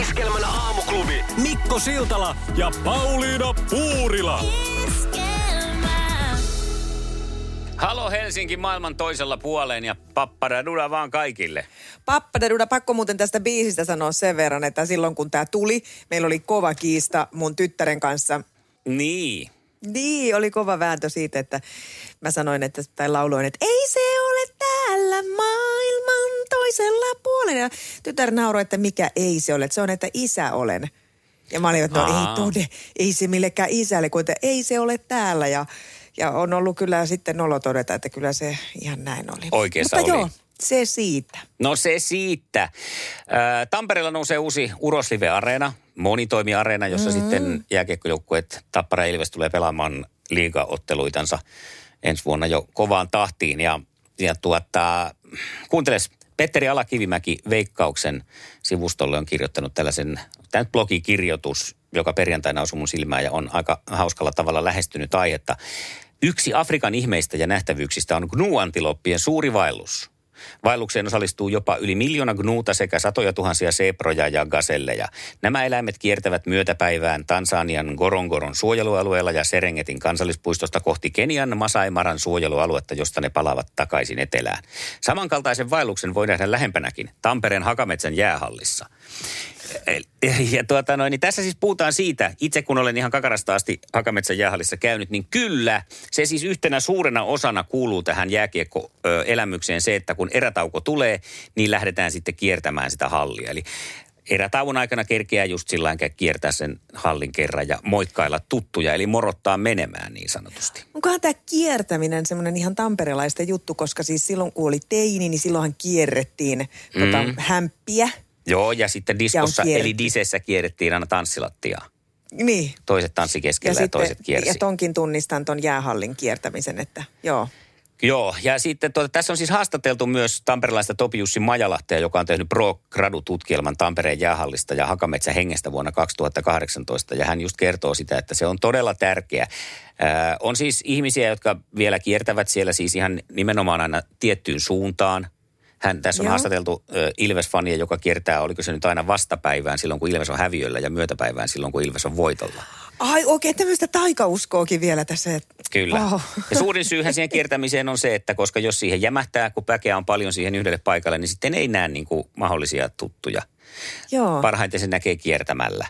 Iskelmän aamuklubi. Mikko Siltala ja Pauliina Puurila. Halo Helsinki maailman toisella puoleen ja papparaduda vaan kaikille. Pappadeduda, pakko muuten tästä biisistä sanoa sen verran, että silloin kun tämä tuli, meillä oli kova kiista mun tyttären kanssa. Niin. Niin, oli kova vääntö siitä, että mä sanoin, että, tai lauloin, että ei se toisella puolella. Ja tytär nauroi, että mikä ei se ole, että se on, että isä olen. Ja mä olin, että no ei tode, ei se millekään isälle, kun että ei se ole täällä. Ja, ja on ollut kyllä sitten nolo todeta, että kyllä se ihan näin oli. Oikeassa Mutta oli. joo, se siitä. No se siitä. Tampereella nousee uusi Uroslive-areena, monitoimiareena, jossa mm. sitten jääkiekkojoukkueet Tappara ja Ilves tulee pelaamaan liigaotteluitansa ensi vuonna jo kovaan tahtiin. Ja, ja tuota, kuunteles, Petteri Alakivimäki Veikkauksen sivustolle on kirjoittanut tällaisen, tämä nyt blogikirjoitus, joka perjantaina osui mun silmään ja on aika hauskalla tavalla lähestynyt aihetta. Yksi Afrikan ihmeistä ja nähtävyyksistä on gnu-antiloppien suuri vaellus. Vaellukseen osallistuu jopa yli miljoona gnuuta sekä satoja tuhansia seproja ja gaselleja. Nämä eläimet kiertävät myötäpäivään Tansanian Gorongoron suojelualueella ja Serengetin kansallispuistosta kohti Kenian Masai-Maran suojelualuetta, josta ne palaavat takaisin etelään. Samankaltaisen vaelluksen voi nähdä lähempänäkin Tampereen Hakametsän jäähallissa. Ja tuota noin, niin tässä siis puhutaan siitä, itse kun olen ihan kakarasta asti Hakametsän jäähallissa käynyt, niin kyllä se siis yhtenä suurena osana kuuluu tähän jääkiekkoelämykseen se, että kun erätauko tulee, niin lähdetään sitten kiertämään sitä hallia. Eli erätauon aikana kerkeää just sillä kiertää sen hallin kerran ja moikkailla tuttuja, eli morottaa menemään niin sanotusti. Onkohan tämä kiertäminen semmoinen ihan tamperelaista juttu, koska siis silloin kun oli teini, niin silloinhan kierrettiin mm. tota, hämppiä. Joo, ja sitten diskossa, kierretty. eli disessä kierrettiin aina tanssilattiaa. Niin. Toiset tanssi keskellä ja, ja toiset kiersi. ja tonkin tunnistan ton jäähallin kiertämisen, että joo. Joo, ja sitten tuota, tässä on siis haastateltu myös tamperelaista Topi Jussi Majalahtea, joka on tehnyt Pro-gradu-tutkielman Tampereen jäähallista ja Hakametsän hengestä vuonna 2018. Ja hän just kertoo sitä, että se on todella tärkeä. Ää, on siis ihmisiä, jotka vielä kiertävät siellä siis ihan nimenomaan aina tiettyyn suuntaan. Hän, tässä on Joo. haastateltu Ilves-fania, joka kiertää, oliko se nyt aina vastapäivään silloin, kun Ilves on häviöllä ja myötäpäivään silloin, kun Ilves on voitolla. Ai oikein tämmöistä taikauskoakin vielä tässä. Kyllä. Wow. Ja suurin syyhän siihen kiertämiseen on se, että koska jos siihen jämähtää, kun väkeä on paljon siihen yhdelle paikalle, niin sitten ei näe niin kuin mahdollisia tuttuja. Joo. Parhaiten se näkee kiertämällä.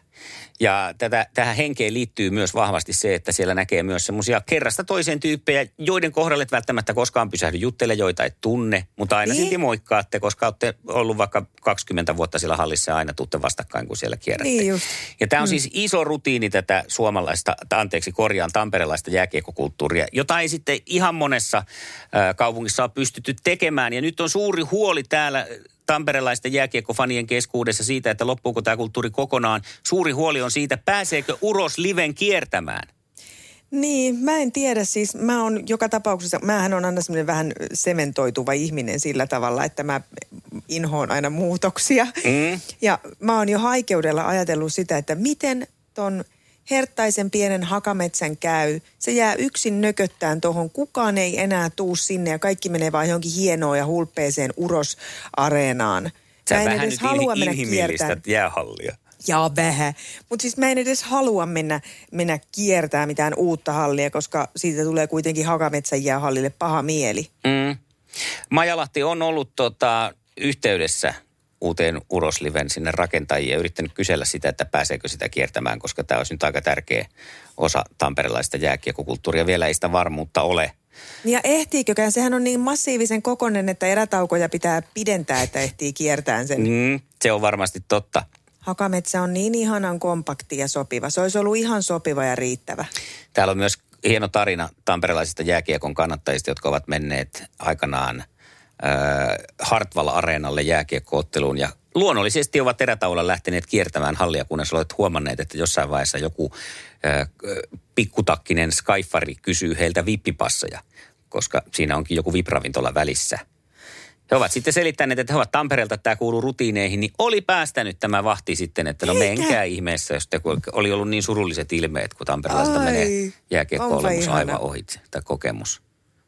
Ja tätä, tähän henkeen liittyy myös vahvasti se, että siellä näkee myös semmoisia kerrasta toiseen tyyppejä, joiden kohdalle et välttämättä koskaan pysähdy juttele, joita et tunne, mutta aina Niin. silti moikkaatte, koska olette ollut vaikka 20 vuotta siellä hallissa ja aina tuutte vastakkain, kun siellä kierrätte. Niin just. Ja tämä on mm. siis iso rutiini tätä suomalaista, anteeksi korjaan tamperelaista jääkiekkokulttuuria, jota ei sitten ihan monessa ää, kaupungissa ole pystytty tekemään. Ja nyt on suuri huoli täällä tamperelaisten jääkiekkofanien keskuudessa siitä, että loppuuko tämä kulttuuri kokonaan. Suuri huoli on siitä, pääseekö Uros Liven kiertämään. Niin, mä en tiedä siis, mä oon joka tapauksessa, mähän on aina semmoinen vähän sementoituva ihminen sillä tavalla, että mä inhoon aina muutoksia. Mm. Ja mä oon jo haikeudella ajatellut sitä, että miten ton herttaisen pienen hakametsän käy. Se jää yksin nököttään tuohon, kukaan ei enää tuu sinne ja kaikki menee vaan johonkin hienoon ja hulppeeseen urosareenaan. Sä Mä en vähän edes nyt halua mennä kiertämään. jäähallia. Ja vähän. Mutta siis mä en edes halua mennä, mennä kiertää mitään uutta hallia, koska siitä tulee kuitenkin Hakametsän jäähallille paha mieli. Mm. Majalahti on ollut tota, yhteydessä uuteen Urosliven sinne rakentajia ja yrittänyt kysellä sitä, että pääseekö sitä kiertämään, koska tämä olisi nyt aika tärkeä osa tamperelaista jääkiekkokulttuuria. Vielä ei sitä varmuutta ole. Ja ehtiikökään? Sehän on niin massiivisen kokonen, että erätaukoja pitää pidentää, että ehtii kiertään sen. Mm, se on varmasti totta. Hakametsä on niin ihanan kompakti ja sopiva. Se olisi ollut ihan sopiva ja riittävä. Täällä on myös hieno tarina tamperelaisista jääkiekon kannattajista, jotka ovat menneet aikanaan Hartwall-areenalle jääkiekkootteluun ja luonnollisesti ovat erätaulalla lähteneet kiertämään hallia, kunnes olet huomanneet, että jossain vaiheessa joku äh, pikkutakkinen skaifari kysyy heiltä vippipasseja, koska siinä onkin joku vipravintola välissä. He ovat sitten selittäneet, että he ovat Tampereelta, että tämä kuuluu rutiineihin, niin oli päästänyt tämä vahti sitten, että no Eikä. menkää ihmeessä, jos te, oli ollut niin surulliset ilmeet, kun Tampereelta Ai, menee jääkiekko aivan ohitse, tämä kokemus.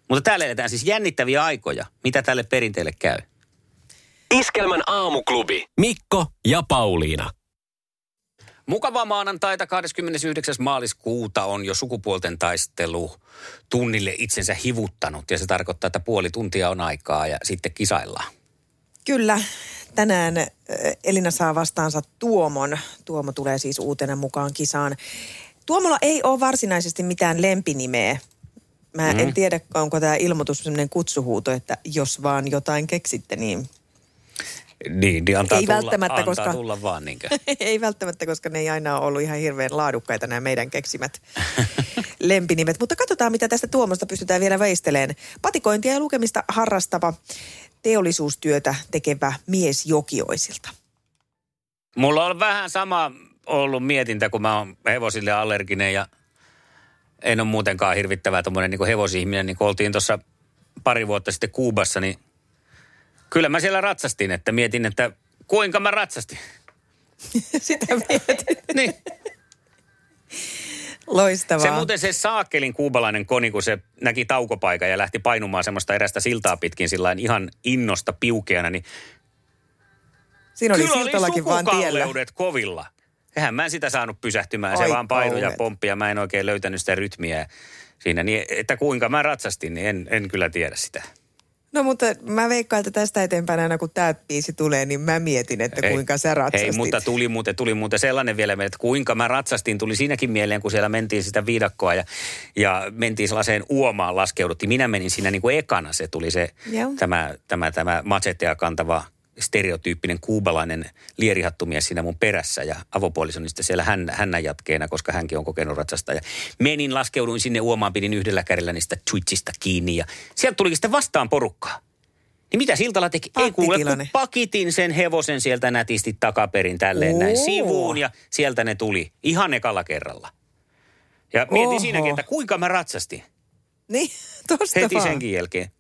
Mutta täällä eletään siis jännittäviä aikoja. Mitä tälle perinteelle käy? Iskelmän aamuklubi. Mikko ja Pauliina. Mukavaa maanantaita 29. maaliskuuta on jo sukupuolten taistelu tunnille itsensä hivuttanut ja se tarkoittaa, että puoli tuntia on aikaa ja sitten kisaillaan. Kyllä, tänään Elina saa vastaansa Tuomon. Tuomo tulee siis uutena mukaan kisaan. Tuomolla ei ole varsinaisesti mitään lempinimeä. Mä mm. en tiedä, onko tämä ilmoitus sellainen kutsuhuuto, että jos vaan jotain keksitte, niin Niin, niin antaa, Ei tulla, välttämättä, antaa koska- tulla vaan niinkö. ei välttämättä, koska ne ei aina ole ollut ihan hirveän laadukkaita nämä meidän keksimät lempinimet. Mutta katsotaan, mitä tästä Tuomosta pystytään vielä veisteleen. Patikointia ja lukemista harrastava teollisuustyötä tekevä mies Jokioisilta. Mulla on vähän sama ollut mietintä, kun mä oon hevosille allerginen ja en ole muutenkaan hirvittävä tuommoinen niin hevosihminen. Niin kun oltiin tuossa pari vuotta sitten Kuubassa, niin kyllä mä siellä ratsastin, että mietin, että kuinka mä ratsastin. Sitä mietin. Niin. Loistavaa. Se muuten se saakelin kuubalainen koni, kun se näki taukopaikan ja lähti painumaan semmoista erästä siltaa pitkin sillä ihan innosta piukeana, niin Siinä oli kyllä oli vaan tiellä. kovilla. Eihän mä en sitä saanut pysähtymään. Se Ai vaan painu ja pomppi ja mä en oikein löytänyt sitä rytmiä siinä. Niin, että kuinka mä ratsastin, niin en, en kyllä tiedä sitä. No mutta mä veikkaan, että tästä eteenpäin aina kun tämä biisi tulee, niin mä mietin, että Ei. kuinka sä ratsastit. Ei, mutta tuli muuten, tuli muuten sellainen vielä, että kuinka mä ratsastin, tuli siinäkin mieleen, kun siellä mentiin sitä viidakkoa ja, ja mentiin sellaiseen uomaan laskeuduttiin. Minä menin siinä niin kuin ekana, se tuli se Joo. tämä, tämä, tämä machetea kantava stereotyyppinen kuubalainen lierihattumies siinä mun perässä ja avopuolisoni sitten siellä hän, hännän jatkeena, koska hänkin on kokenut ratsastaja. Menin, laskeuduin sinne uomaan, pidin yhdellä kädellä niistä twitchistä kiinni ja sieltä tulikin sitten vastaan porukkaa. Niin mitä Siltala teki? Ei kuule, kun pakitin sen hevosen sieltä nätisti takaperin tälleen näin Oo. sivuun ja sieltä ne tuli ihan ekalla kerralla. Ja mietin Oho. siinäkin, että kuinka mä ratsastin Niin, tosta heti vaan. senkin jälkeen.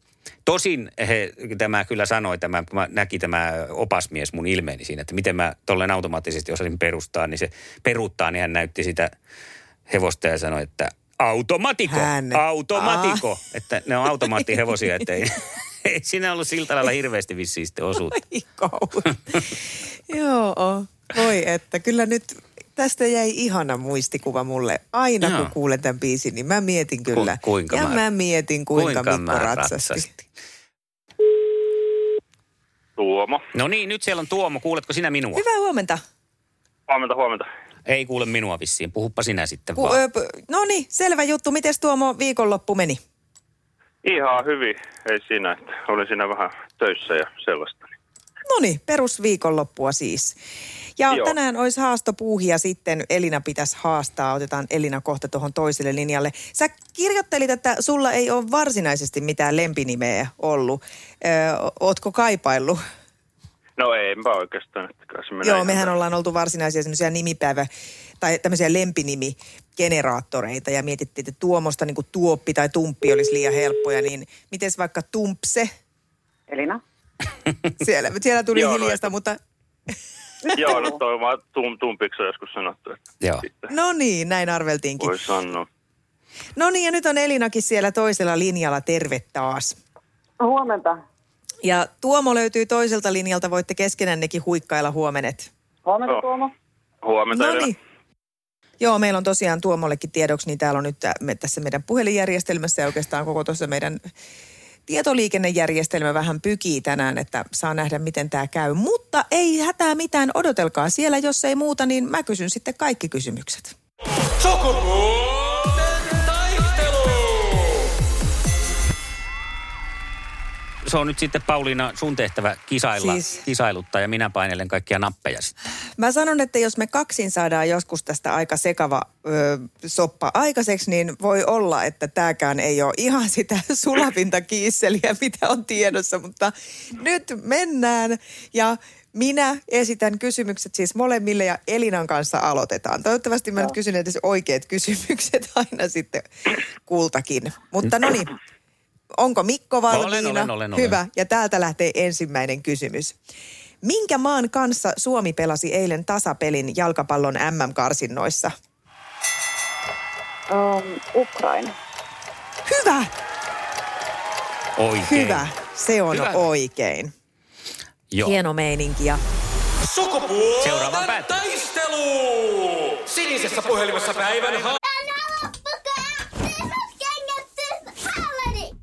Tosin he, tämä kyllä sanoi, tämä, näki tämä opasmies mun ilmeeni siinä, että miten mä tolleen automaattisesti osasin perustaa, niin se peruuttaa, niin hän näytti sitä hevosta ja sanoi, että automatiko, Hän. automatiko. Että ne on automaattihevosia, että ei, ei siinä ollut siltä lailla hirveästi vissiin sitten osuutta. Joo, voi että kyllä nyt tästä jäi ihana muistikuva mulle. Aina Joo. kun kuulen tämän biisin, niin mä mietin kyllä. Ku- kuinka ja mä- mä, mietin, kuinka, kuinka Mikko mä ratsasti. ratsastin. Tuomo. No niin, nyt siellä on Tuomo. Kuuletko sinä minua? Hyvää huomenta. Huomenta, huomenta. Ei kuule minua vissiin. Puhuppa sinä sitten Ku, vaan. ö, no niin, selvä juttu. Mites Tuomo viikonloppu meni? Ihan hyvin, ei siinä, että olin siinä vähän töissä ja sellaista. No niin, perusviikonloppua siis. Ja Joo. tänään olisi haastopuuhia sitten. Elina pitäisi haastaa. Otetaan Elina kohta tuohon toiselle linjalle. Sä kirjoittelit, että sulla ei ole varsinaisesti mitään lempinimeä ollut. Ö, ootko kaipaillut? No enpä oikeastaan, menee Joo, mehän ollaan oltu varsinaisia semmoisia nimipäivä- tai tämmöisiä lempinimigeneraattoreita ja mietittiin, että Tuomosta niin kuin Tuoppi tai Tumppi olisi liian helppoja, niin mites vaikka Tumpse? Elina? Siellä, siellä tuli Joo, no hiljasta, ei- mutta Joo, no toi vaan tum, tumpiksi on joskus sanottu, että Joo. sitten no niin, näin arveltiinkin. voi sanoa. No niin, ja nyt on Elinakin siellä toisella linjalla. Terve taas. Huomenta. Ja Tuomo löytyy toiselta linjalta. Voitte keskenännekin huikkailla huomenet. Huomenta Joo. Tuomo. Huomenta No niin. Joo, meillä on tosiaan Tuomollekin tiedoksi, niin täällä on nyt tä- me, tässä meidän puhelinjärjestelmässä ja oikeastaan koko tuossa meidän tietoliikennejärjestelmä vähän pykii tänään, että saa nähdä, miten tämä käy. Mutta ei hätää mitään, odotelkaa siellä. Jos ei muuta, niin mä kysyn sitten kaikki kysymykset. Sukupuolten Se on nyt sitten Pauliina sun tehtävä kisailla, Siis- kisailuttaa ja minä painelen kaikkia nappeja sitten. Mä sanon, että jos me kaksin saadaan joskus tästä aika sekava ö, soppa aikaiseksi, niin voi olla, että tämäkään ei ole ihan sitä sulavinta kiisseliä, mitä on tiedossa. Mutta nyt mennään ja minä esitän kysymykset siis molemmille ja Elinan kanssa aloitetaan. Toivottavasti mä nyt kysyn edes oikeat kysymykset aina sitten kultakin. Mutta no niin, onko Mikko valmiina? Olen, olen, olen, olen. Hyvä. Ja täältä lähtee ensimmäinen kysymys. Minkä maan kanssa Suomi pelasi eilen tasapelin jalkapallon MM-karsinnoissa? Um, Ukraina. Hyvä, Oikein. hyvä. Se on Hyvä. oikein. Joo. Hieno meininki ja Seuraavan Sukupuolten taistelu! Sinisessä puhelimessa päivän ha-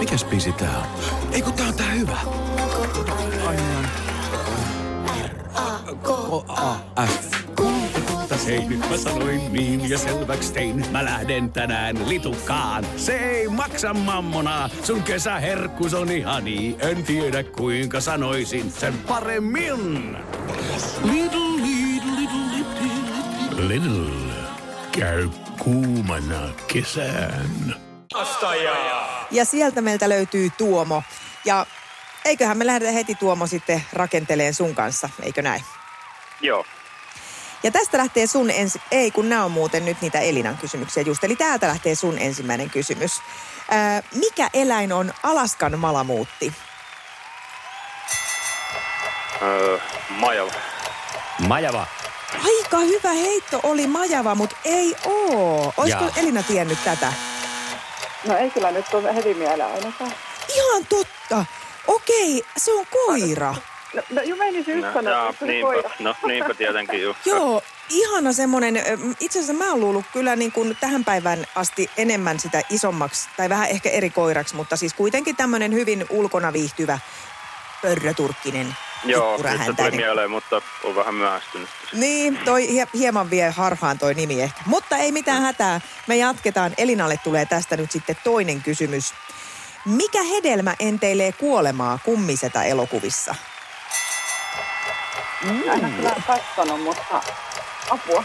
Mikäs biisi tää on? Ei kun tää on tää hyvä. F. Hei, nyt mä sanoin niin ja selväks tein. Mä lähden tänään litukaan. Se ei maksa mammona. Sun kesäherkkus on ihani. En tiedä kuinka sanoisin sen paremmin. Little, little, little, little, little. Käy kuumana kesän. Ja sieltä meiltä löytyy Tuomo. Ja eiköhän me lähdetä heti Tuomo sitten rakenteleen sun kanssa, eikö näin? Joo. Ja tästä lähtee sun ensi... Ei, kun nämä on muuten nyt niitä Elinan kysymyksiä just. Eli täältä lähtee sun ensimmäinen kysymys. Ää, mikä eläin on Alaskan malamuutti? Öö, Majava. Majava. Aika hyvä heitto oli majava, mutta ei oo. Olisiko. Elina tiennyt tätä? No ei kyllä nyt ole heti mieleen ainakaan. Ihan totta. Okei, se on koira. No, no Juvenis just No, sanoi, jaa, että se niinpä, no niinpä tietenkin juu. Joo, ihana semmoinen, itse asiassa mä oon luullut kyllä niin kuin tähän päivään asti enemmän sitä isommaksi, tai vähän ehkä eri koiraksi, mutta siis kuitenkin tämmöinen hyvin ulkona viihtyvä pörröturkkinen Joo, nyt se tuli mieleen, mutta on vähän myöhästynyt. Niin, toi hie- hieman vie harhaan toi nimi ehkä. Mutta ei mitään hätää. Me jatketaan. Elinalle tulee tästä nyt sitten toinen kysymys. Mikä hedelmä enteilee kuolemaa kummiseta elokuvissa? En ole kyllä katsonut, mutta apua.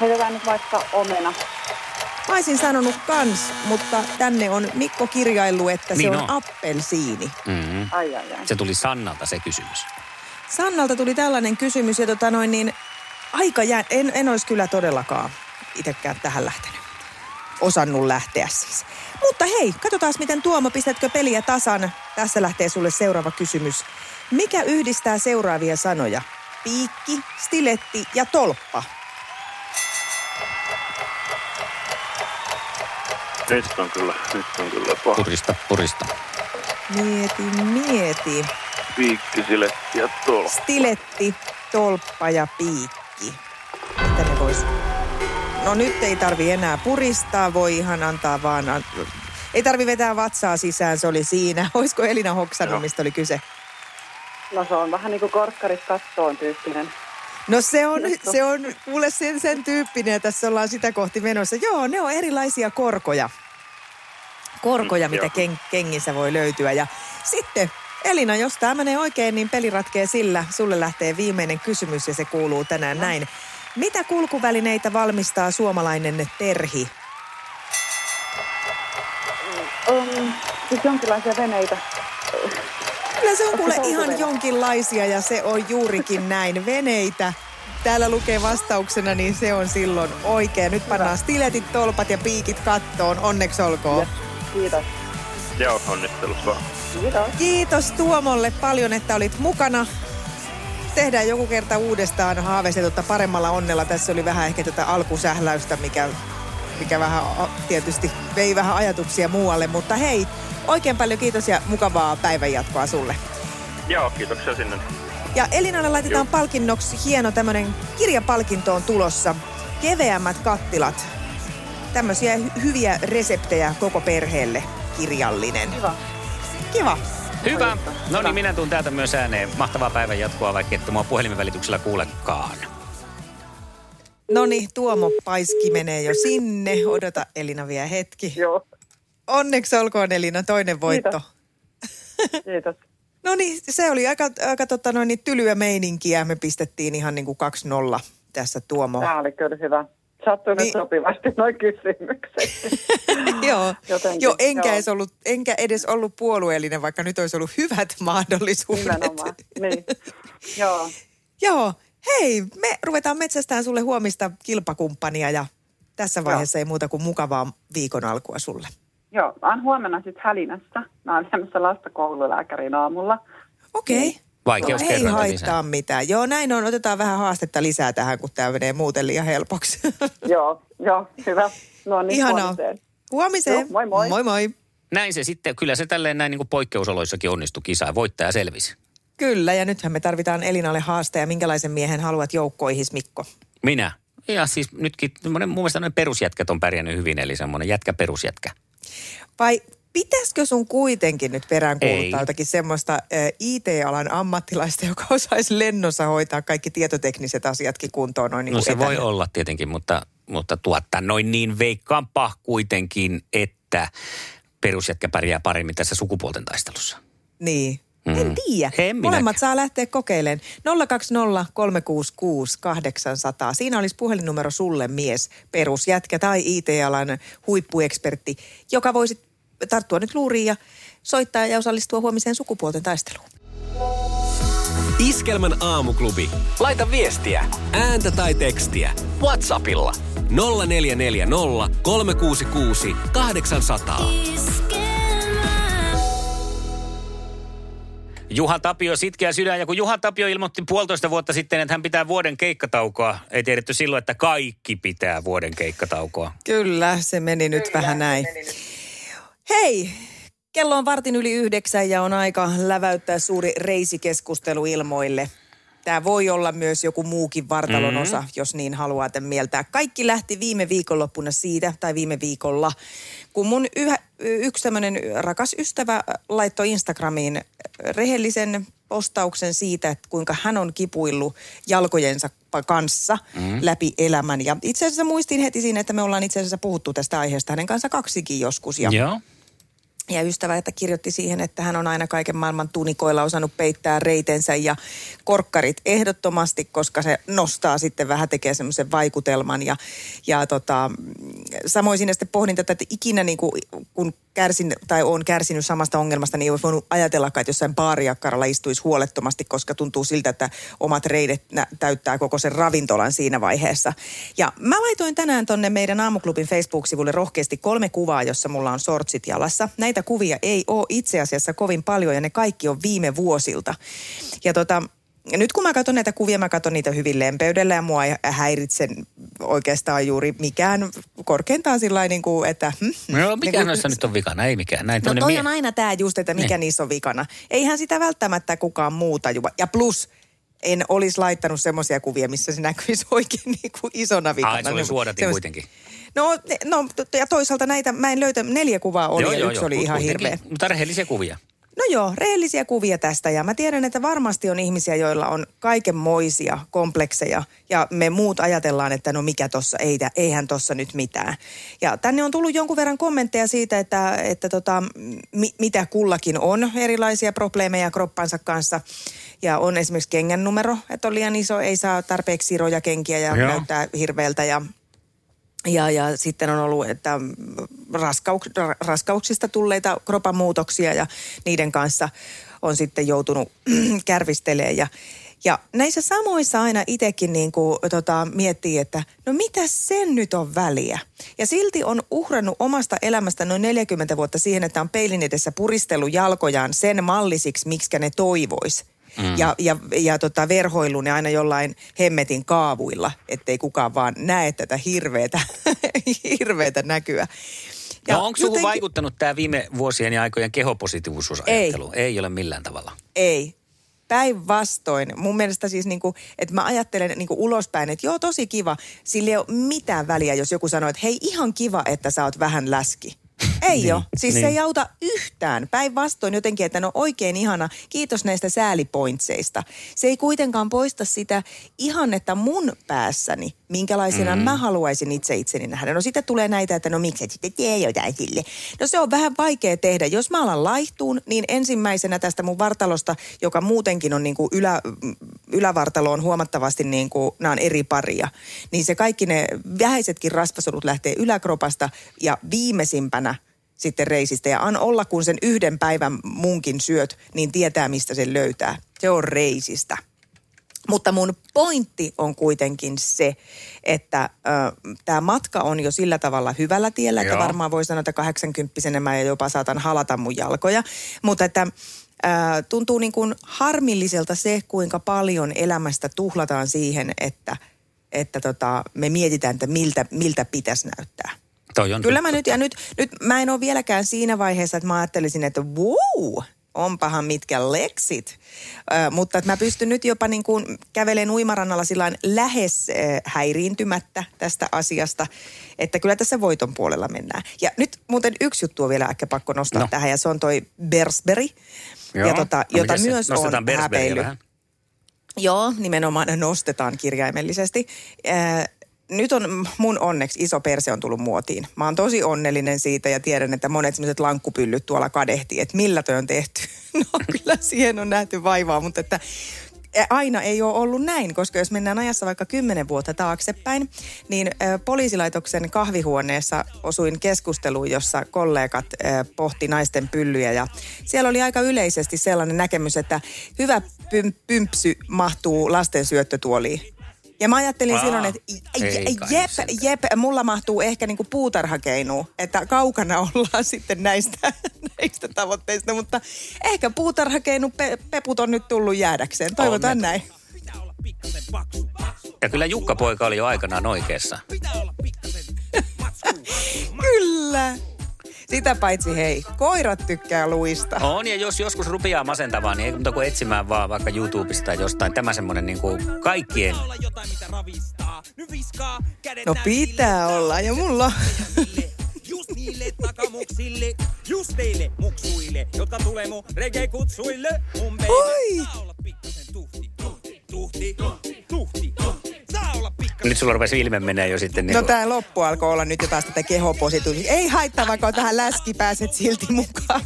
Heitetään nyt vaikka omena. Mä olisin sanonut kans, mutta tänne on Mikko kirjaillut, että Niin se on on. appelsiini. Mm-hmm. Ai ai ai. Se tuli Sannalta se kysymys. Sannalta tuli tällainen kysymys ja tota noin niin, aika jää, en, en olisi kyllä todellakaan itsekään tähän lähtenyt. Osannut lähteä siis. Mutta hei, katsotaan miten Tuomo, pistätkö peliä tasan? Tässä lähtee sulle seuraava kysymys. Mikä yhdistää seuraavia sanoja? Piikki, stiletti ja tolppa. Nyt on kyllä, nyt on kyllä paha. Purista, purista. Mieti, mieti. Piikki, siletti ja tuolla. Stiletti, tolppa ja piikki. Mitä ne vois? No nyt ei tarvi enää puristaa, voi ihan antaa vaan... an- Ei tarvi vetää vatsaa sisään, se oli siinä. Olisiko Elina hoksannut, Joo. mistä oli kyse? No se on vähän niin kuin korkkarit kattoon tyyppinen. No se on, se on kuule sen, sen tyyppinen tässä ollaan sitä kohti menossa. Joo, ne on erilaisia korkoja. Korkoja, Mm, mitä ken, kengissä voi löytyä. Ja sitten Elina, jos tämä menee oikein, niin peli ratkee sillä. Sulle lähtee viimeinen kysymys ja se kuuluu tänään näin. Mitä kulkuvälineitä valmistaa suomalainen Terhi? Um, siis jonkinlaisia veneitä. Kyllä se on kuule ihan jonkinlaisia ja se on juurikin näin. Veneitä. Täällä lukee vastauksena, niin se on silloin oikein. Nyt pannaan stiletit, tolpat ja piikit kattoon. Onneksi olkoon. Yes. Kiitos. Joo, onnittelut vaan. Kiitos. Kiitos Tuomolle paljon, että olit mukana. Tehdään joku kerta uudestaan haaveistetutta paremmalla onnella. Tässä oli vähän ehkä tätä alkusähläystä, mikä, mikä vähän tietysti vei vähän ajatuksia muualle. Mutta hei, oikein paljon kiitos ja mukavaa päivänjatkoa sulle. Joo, kiitoksia sinne. Ja Elinalle laitetaan Joo. palkinnoksi hieno tämmönen kirjapalkinto on tulossa. keveämmät kattilat. Tämmöisiä hy- hyviä reseptejä koko perheelle. Kirjallinen. Kiva. Kiva. Hyvä. No niin, minä tuun täältä myös ääneen. Mahtavaa päivän jatkoa, vaikka et mua puhelimen välityksellä kuulekaan. No niin, Tuomo Paiski menee jo sinne. Odota Elina vielä hetki. Joo, Onneksi olkoon Elina, toinen voitto. Kiitos. kiitos. No niin, se oli aika, aika tota noin, niin tylyä meininkiä. Me pistettiin ihan niin kuin 2-0 tässä Tuomo. Tämä oli kyllä hyvä. Sattui Niin. sopivasti noin kysymykset. joo, Jotenkin, joo, enkä, joo. Edes ollut, enkä edes ollut puolueellinen, vaikka nyt olisi ollut hyvät mahdollisuudet. Nimenomaan, niin. Joo, Joo, hei, me ruvetaan metsästään sulle huomista kilpakumppania ja tässä vaiheessa ei muuta kuin mukavaa viikon alkua sulle. joo. Mä oon huomenna sitten Hälinässä. Mä oon viemässä lasta koululääkärin aamulla. Okei. Okay. Vaikeus Ei kerrointa haittaa lisää. mitään. Joo, näin on. Otetaan vähän haastetta lisää tähän, kun tämä menee muuten liian helpoksi. Joo, joo, hyvä. No niin, Ihanaa. huomiseen. Huomiseen. Joo, moi moi. Moi moi. Näin se sitten, kyllä se tälleen näin niin kuin poikkeusoloissakin onnistui kisaa. Voittaja selvisi. Kyllä, ja nythän me tarvitaan Elinalle haasteja. Minkälaisen miehen haluat joukkoihis, Mikko? Minä. Ja siis nytkin, mun mielestä noin perusjätkät on pärjännyt hyvin, eli semmoinen jätkä perusjätkä. Vai pitäisikö sun kuitenkin nyt peräänkuuluttaa Ei. jotakin semmoista IT-alan ammattilaista, joka osaisi lennossa hoitaa kaikki tietotekniset asiatkin kuntoon noin niin No se voi etänä? olla tietenkin, mutta, mutta tuottaa noin niin veikkaanpa kuitenkin, että perusjätkä pärjää paremmin tässä sukupuolten taistelussa. Niin. Mm. En tiedä. En Molemmat minäkään. saa lähteä kokeilemaan. 020 366 800. Siinä olisi puhelinnumero sulle mies, perusjätkä tai IT-alan huippuekspertti, joka voisi tarttua nyt luuriin ja soittaa ja osallistua huomiseen sukupuolten taisteluun. Iskelmän aamuklubi. Laita viestiä, Ääntä tai tekstiä. Whatsappilla. 0440 366 800. Juha Tapio, sitkeä sydän. Ja kun Juha Tapio ilmoitti puolitoista vuotta sitten, että hän pitää vuoden keikkataukoa, ei tiedetty silloin, että kaikki pitää vuoden keikkataukoa. Kyllä, se meni nyt vähän näin. Hei, kello on vartin yli yhdeksän ja on aika läväyttää suuri reisikeskustelu ilmoille. Tämä voi olla myös joku muukin vartalon osa, jos niin haluatte mieltää. Kaikki lähti viime viikonloppuna siitä, tai viime viikolla, kun mun yhä, yksi tämmöinen rakas ystävä laittoi Instagramiin rehellisen postauksen siitä, että kuinka hän on kipuillut jalkojensa kanssa mm. läpi elämän. Ja itse asiassa muistin heti siinä, että me ollaan itse asiassa puhuttu tästä aiheesta hänen kanssa kaksikin joskus. Ja Joo. Ja ystävä, että kirjoitti siihen, että hän on aina kaiken maailman tunikoilla osannut peittää reitensä ja korkkarit ehdottomasti, koska se nostaa sitten vähän, tekee semmoisen vaikutelman. Ja, ja tota, samoin siinä sitten pohdin tätä, että ikinä niin kuin, kun kärsin tai on kärsinyt samasta ongelmasta, niin ei olisi voinut ajatellakaan, että jossain baariakkaralla istuisi huolettomasti, koska tuntuu siltä, että omat reidet täyttää koko sen ravintolan siinä vaiheessa. Ja mä laitoin tänään tonne meidän aamuklubin Facebook-sivulle rohkeasti kolme kuvaa, jossa mulla on sortsit jalassa. Näitä kuvia ei ole itse asiassa kovin paljon ja ne kaikki on viime vuosilta. Ja tota, ja nyt kun mä katson näitä kuvia, mä katson niitä hyvin lempeydellä ja mua ei häiritse oikeastaan juuri mikään. Korkeintaan sillä niin kuin, että... Hmm, No, mikä niin noissa nyt on vikana? Ei mikään. Näin No toi mie- on aina tämä just, että mikä Niin. niissä on vikana. Eihän sitä välttämättä kukaan muu tajua. Ja plus, en olisi laittanut semmoisia kuvia, missä se näkyisi oikein niin kuin isona vikana. Ai, se oli Niin suodatin semmois- kuitenkin. No, no, ja toisaalta näitä, mä en löytä, neljä kuvaa oli ja yksi oli mut ihan hirveä. Mutta rehellisiä kuvia. No joo, rehellisiä kuvia tästä ja mä tiedän, että varmasti on ihmisiä, joilla on kaikenmoisia komplekseja ja me muut ajatellaan, että no mikä tossa, ei, eihän tossa nyt mitään. Ja tänne on tullut jonkun verran kommentteja siitä, että, että tota, mi, mitä kullakin on erilaisia probleemeja kroppansa kanssa. Ja on esimerkiksi kengän numero, että on liian iso, ei saa tarpeeksi siroja kenkiä ja Joo. näyttää hirveältä ja ja, ja sitten on ollut, että raskauks, ra- raskauksista tulleita kropan muutoksia ja niiden kanssa on sitten joutunut kärvistelemään. Ja, ja näissä samoissa aina itsekin niin kuin, tota, miettii, että no mitä sen nyt on väliä? Ja silti on uhrannut omasta elämästä noin 40 vuotta siihen, että on peilin edessä puristellut jalkojaan sen mallisiksi, miksi ne toivois. Mm. Ja, ja, ja tota, verhoilu ne aina jollain hemmetin kaavuilla, ettei kukaan vaan näe tätä hirveätä, hirveätä näkyä. Ja no onko suhun vaikuttanut tämä viime vuosien ja aikojen kehopositiivisuusajattelu? Ei. ei ole millään tavalla. Ei. Päinvastoin. Mun mielestä siis niinku, että mä ajattelen niinku ulospäin, että joo tosi kiva. Sillä ei ole mitään väliä, jos joku sanoo, että hei ihan kiva, että sä oot vähän läski. Ei niin, ole. Siis niin. se ei auta yhtään. Päinvastoin jotenkin, että no oikein ihana. Kiitos näistä säälipointseista. Se ei kuitenkaan poista sitä ihannetta mun päässäni, minkälaisena mm. mä haluaisin itse itseni nähdä. No sitten tulee näitä, että no miksi et sitten tee jotain sille. No se on vähän vaikea tehdä. Jos mä alan laihtuun, niin ensimmäisenä tästä mun vartalosta, joka muutenkin on niin kuin ylä, ylävartalo on huomattavasti niin kuin, nämä on eri paria. Niin se kaikki ne vähäisetkin rasvasolut lähtee yläkropasta ja viimeisimpänä sitten reisistä. Ja an olla, kun sen yhden päivän munkin syöt, niin tietää, mistä sen löytää. Se on reisistä. Mutta mun pointti on kuitenkin se, että tämä matka on jo sillä tavalla hyvällä tiellä, Joo. että varmaan voi sanoa, että 80 mä jopa saatan halata mun jalkoja. Mutta että tuntuu niin kuin harmilliselta se, kuinka paljon elämästä tuhlataan siihen, että, että tota, me mietitään, että miltä, miltä pitäisi näyttää. Toi on Kyllä mä nyt, ja nyt, nyt mä en ole vieläkään siinä vaiheessa, että mä ajattelisin, että wow, onpahan mitkä leksit. Ö, mutta että mä pystyn nyt jopa niin kuin kävelen uimarannalla sillä lähes äh, häiriintymättä tästä asiasta, että kyllä tässä voiton puolella mennään. Ja nyt muuten yksi juttu on vielä ehkä pakko nostaa no. tähän, ja se on toi Bersberry, Joo. ja tota, No jota myös on vähän. Joo, nimenomaan nostetaan kirjaimellisesti. Äh, nyt on mun onneksi iso perse on tullut muotiin. Mä oon tosi onnellinen siitä ja tiedän, että monet sellaiset lankkupyllyt tuolla kadehtii, että millä toi on tehty. No kyllä siihen on nähty vaivaa, mutta että aina ei ole ollut näin, koska jos mennään ajassa vaikka kymmenen vuotta taaksepäin, niin ö, poliisilaitoksen kahvihuoneessa osuin keskusteluun, jossa kollegat ö, pohti naisten pyllyjä ja siellä oli aika yleisesti sellainen näkemys, että hyvä pym- pympsy mahtuu lasten syöttötuoliin. Ja mä ajattelin Aa, silloin, että jep, jep, mulla mahtuu ehkä niinku puutarhakeinuun, että kaukana ollaan sitten näistä, näistä tavoitteista, mutta ehkä puutarhakeinu pe- peput on nyt tullut jäädäkseen. Toivotaan näin. Ja kyllä Jukka poika oli jo aikanaan oikeassa. Kyllä. Sitä paitsi hei, koirat tykkää luista. On, ja jos joskus rupeaa masentavaa, niin ei muuta kuin etsimään vaan vaikka YouTubesta tai jostain. Tämä semmoinen niin kuin kaikkien No pitää olla, ja mulla Just niille takamuksille, just teille muksuille, jotka tulee mun reggae-kutsuille. Mun baby Oi! saa olla pikkasen tuhti, tuhti, tuhti, tuhti, Nyt sulla rupesi ilme menee jo sitten. Niin No kuin- tää loppu alkoi olla nyt jo taas tätä kehopositiivista. Ei haittaa, vaikka on tähän läski, pääset silti mukaan.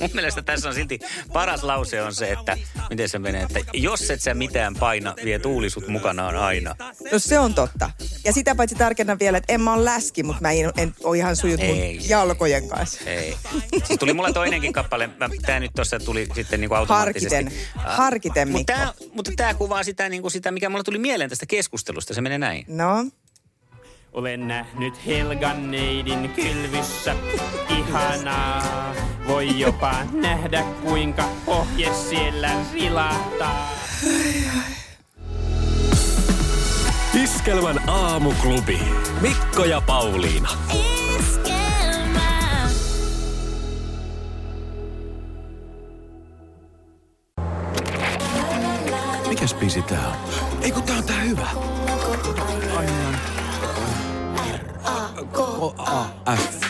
Mun mielestä tässä on silti paras lause on se, että miten se menee, että jos et sä mitään paina, vie tuuli sut mukanaan aina. No se on totta. Ja sitä paitsi tarkennan vielä, että en mä ole läski, mutta mä en, en ole ihan sujut mun Ei. jalkojen kanssa. Ei. Siis tuli mulle toinenkin kappale. Mä, tää nyt tuossa tuli sitten niinku automaattisesti. Harkiten. Harkiten, Mutta Mikko. tää, mutta tää kuvaa sitä, niinku sitä, mikä mulle tuli mieleen tästä keskustelusta. Se menee näin. No, Olen nähnyt Helgan neidin kylvyssä. Ihanaa. Voi jopa nähdä kuinka ohje siellä vilahtaa. Iskelmän aamuklubi. Mikko ja Pauliina. Mikäs biisi tää on? Ei kun tää on tää hyvä. F.